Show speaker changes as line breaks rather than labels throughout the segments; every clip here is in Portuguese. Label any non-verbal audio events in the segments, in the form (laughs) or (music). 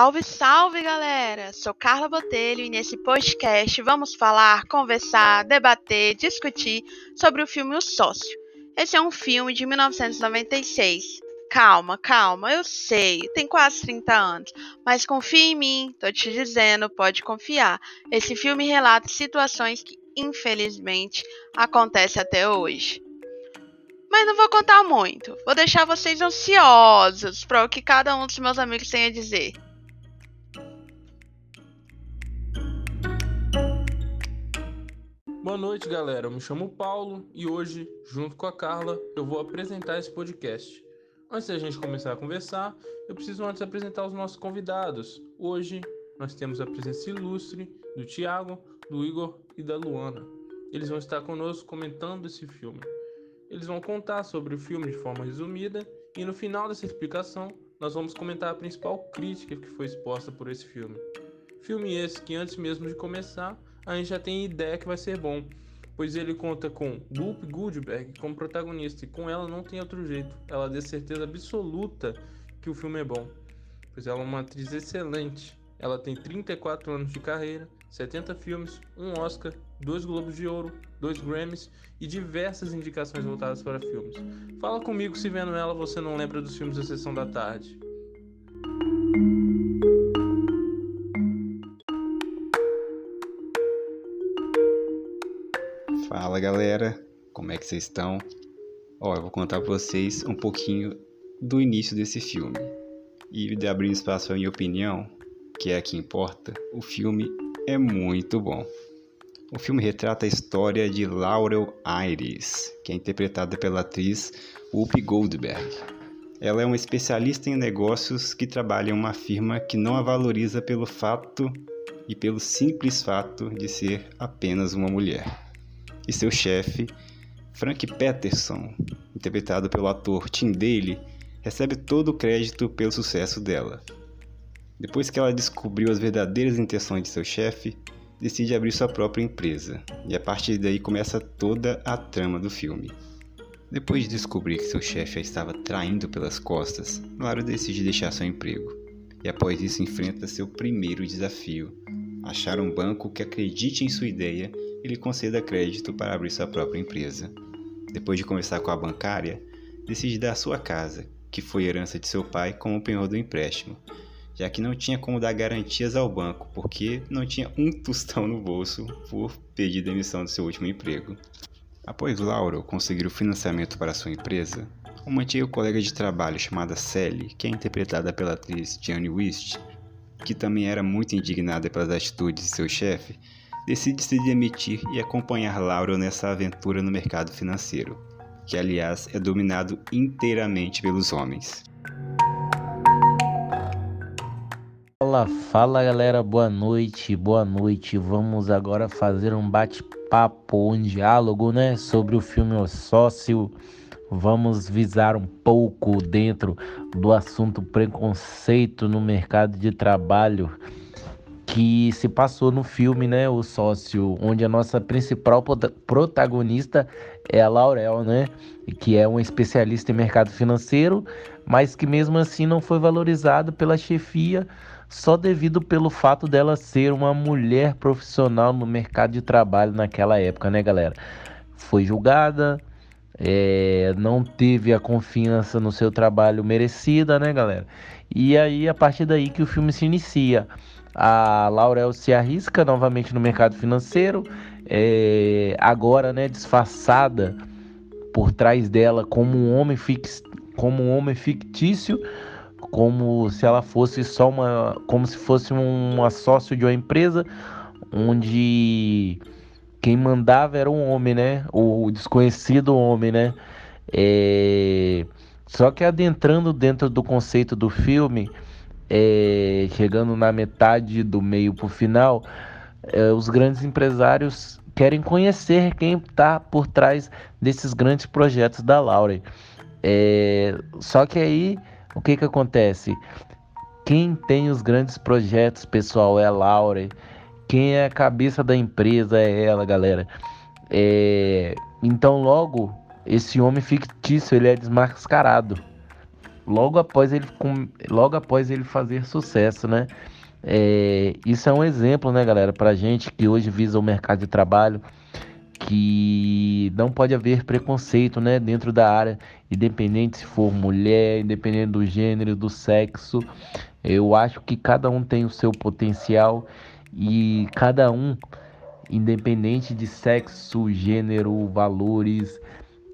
Salve, salve, galera! Sou Carla Botelho e nesse podcast vamos falar, conversar, debater, discutir sobre o filme O Sócio. Esse é um filme de 1996. Calma, calma, eu sei, tem quase 30 anos, mas confia em mim, tô te dizendo, pode confiar. Esse filme relata situações que, infelizmente, acontecem até hoje. Mas não vou contar muito, vou deixar vocês ansiosos para o que cada um dos meus amigos tem a dizer.
Boa noite, galera. Eu me chamo Paulo e hoje, junto com a Carla, eu vou apresentar esse podcast. Antes da gente começar a conversar, eu preciso antes apresentar os nossos convidados. Hoje nós temos a presença ilustre do Tiago, do Igor e da Luana. Eles vão estar conosco comentando esse filme. Eles vão contar sobre o filme de forma resumida e no final dessa explicação nós vamos comentar a principal crítica que foi exposta por esse filme. Filme esse que antes mesmo de começar a gente já tem ideia que vai ser bom, pois ele conta com Whoopi Goldberg como protagonista e com ela não tem outro jeito. Ela dê certeza absoluta que o filme é bom, pois ela é uma atriz excelente. Ela tem 34 anos de carreira, 70 filmes, um Oscar, dois Globos de Ouro, dois Grammys e diversas indicações voltadas para filmes. Fala comigo se vendo ela você não lembra dos filmes da Sessão da Tarde.
Fala galera, como é que vocês estão? Ó, eu vou contar para vocês um pouquinho do início desse filme. E de abrir espaço à minha opinião, que é a que importa, o filme é muito bom. O filme retrata a história de Laurel Iris, que é interpretada pela atriz Whoopi Goldberg. Ela é uma especialista em negócios que trabalha em uma firma que não a valoriza pelo fato e pelo simples fato de ser apenas uma mulher e seu chefe, Frank Peterson, interpretado pelo ator Tim Daly, recebe todo o crédito pelo sucesso dela. Depois que ela descobriu as verdadeiras intenções de seu chefe, decide abrir sua própria empresa, e a partir daí começa toda a trama do filme. Depois de descobrir que seu chefe a estava traindo pelas costas, Lara decide deixar seu emprego, e após isso enfrenta seu primeiro desafio: achar um banco que acredite em sua ideia ele conceda crédito para abrir sua própria empresa. Depois de conversar com a bancária, decide dar sua casa, que foi herança de seu pai, como penhor do empréstimo, já que não tinha como dar garantias ao banco, porque não tinha um (laughs) tostão no bolso por pedir demissão do seu último emprego. Após Lauro conseguir o financiamento para sua empresa, uma antiga colega de trabalho chamada Sally, que é interpretada pela atriz Jane Wist, que também era muito indignada pelas atitudes de seu chefe, decide se demitir e acompanhar Laurel nessa aventura no mercado financeiro, que aliás é dominado inteiramente pelos homens.
Fala, fala galera, boa noite, boa noite. Vamos agora fazer um bate-papo, um diálogo, né, sobre o filme O Sócio. Vamos visar um pouco dentro do assunto preconceito no mercado de trabalho que se passou no filme, né, O Sócio, onde a nossa principal protagonista é a Laurel, né, que é uma especialista em mercado financeiro, mas que mesmo assim não foi valorizada pela chefia só devido pelo fato dela ser uma mulher profissional no mercado de trabalho naquela época, né, galera? Foi julgada, é, não teve a confiança no seu trabalho merecida, né, galera? E aí, a partir daí que o filme se inicia a Laurel se arrisca novamente no mercado financeiro, é, agora né, disfarçada por trás dela como um homem fix, como um homem fictício, como se ela fosse só uma, como se fosse um sócio de uma empresa, onde quem mandava era um homem, né? O desconhecido homem, né? É... Só que adentrando dentro do conceito do filme, é, chegando na metade do meio para o final, é, os grandes empresários querem conhecer quem está por trás desses grandes projetos da Laure. É, só que aí, o que, que acontece? Quem tem os grandes projetos, pessoal, é a Laure. Quem é a cabeça da empresa é ela, galera. É, então, logo, esse homem fictício ele é desmascarado logo após ele, logo após ele fazer sucesso, né? É, isso é um exemplo, né, galera, para gente que hoje visa o mercado de trabalho, que não pode haver preconceito, né, dentro da área, independente se for mulher, independente do gênero, do sexo. Eu acho que cada um tem o seu potencial e cada um, independente de sexo, gênero, valores,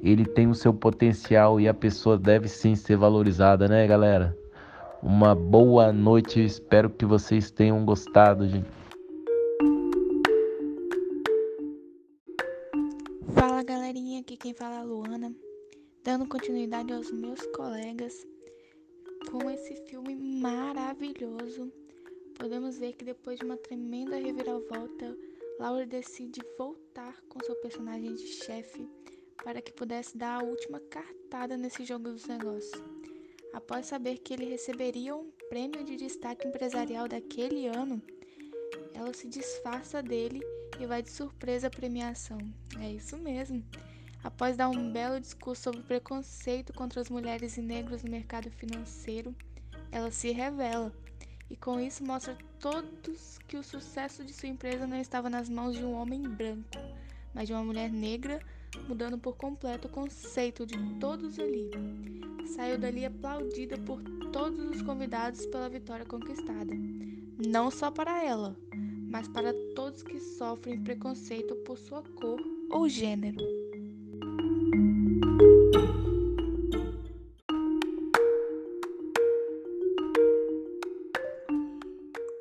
ele tem o seu potencial e a pessoa deve sim ser valorizada, né, galera? Uma boa noite, espero que vocês tenham gostado, gente.
Fala galerinha, aqui quem fala é a Luana, dando continuidade aos meus colegas com esse filme maravilhoso. Podemos ver que depois de uma tremenda reviravolta, Laura decide voltar com seu personagem de chefe para que pudesse dar a última cartada nesse jogo dos negócios. Após saber que ele receberia um prêmio de destaque empresarial daquele ano, ela se disfarça dele e vai de surpresa à premiação. É isso mesmo. Após dar um belo discurso sobre preconceito contra as mulheres e negros no mercado financeiro, ela se revela e com isso mostra a todos que o sucesso de sua empresa não estava nas mãos de um homem branco, mas de uma mulher negra mudando por completo o conceito de todos ali. Saiu dali aplaudida por todos os convidados pela vitória conquistada. Não só para ela, mas para todos que sofrem preconceito por sua cor ou gênero.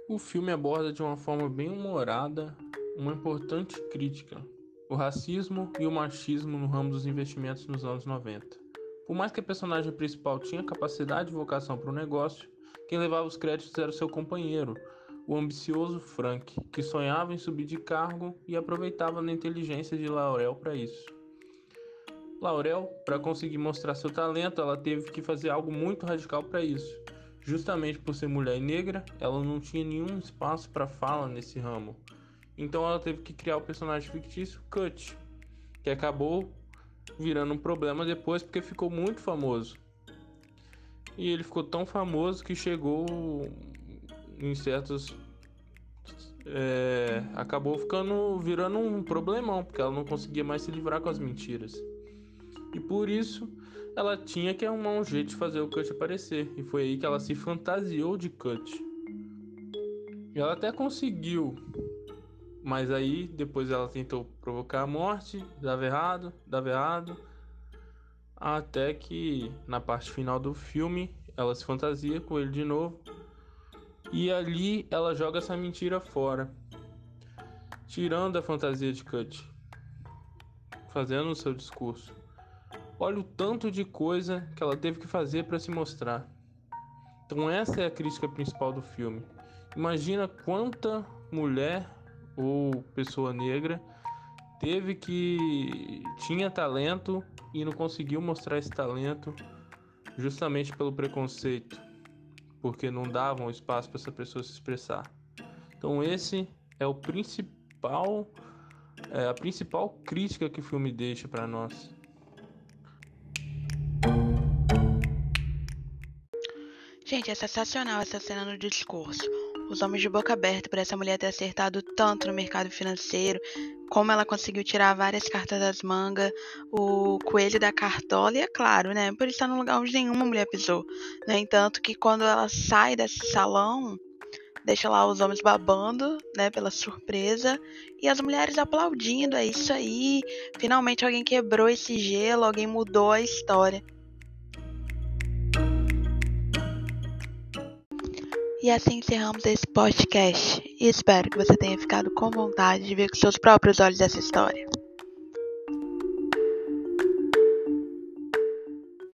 O filme aborda de uma forma bem humorada uma importante crítica o racismo e o machismo no ramo dos investimentos nos anos 90. Por mais que a personagem principal tinha capacidade e vocação para o negócio, quem levava os créditos era seu companheiro, o ambicioso Frank, que sonhava em subir de cargo e aproveitava a inteligência de Laurel para isso. Laurel, para conseguir mostrar seu talento, ela teve que fazer algo muito radical para isso. Justamente por ser mulher negra, ela não tinha nenhum espaço para fala nesse ramo. Então ela teve que criar o personagem fictício Cut, que acabou virando um problema depois porque ficou muito famoso. E ele ficou tão famoso que chegou em certos. É, acabou ficando virando um problemão, porque ela não conseguia mais se livrar com as mentiras. E por isso ela tinha que arrumar um jeito de fazer o Cut aparecer. E foi aí que ela se fantasiou de Cut. E ela até conseguiu mas aí depois ela tentou provocar a morte, dava errado, dava errado. Até que na parte final do filme ela se fantasia com ele de novo. E ali ela joga essa mentira fora. Tirando a fantasia de Cut. Fazendo o seu discurso. Olha o tanto de coisa que ela teve que fazer para se mostrar. Então essa é a crítica principal do filme. Imagina quanta mulher ou pessoa negra teve que tinha talento e não conseguiu mostrar esse talento justamente pelo preconceito, porque não davam espaço para essa pessoa se expressar. Então esse é o principal é a principal crítica que o filme deixa para nós.
Gente, é sensacional essa cena no discurso os homens de boca aberta por essa mulher ter acertado tanto no mercado financeiro, como ela conseguiu tirar várias cartas das mangas, o coelho da cartola, e é claro, né, por estar num lugar onde nenhuma mulher pisou. No né, entanto, que quando ela sai desse salão, deixa lá os homens babando, né, pela surpresa, e as mulheres aplaudindo, é isso aí, finalmente alguém quebrou esse gelo, alguém mudou a história. E assim encerramos esse podcast. E espero que você tenha ficado com vontade de ver com seus próprios olhos essa história.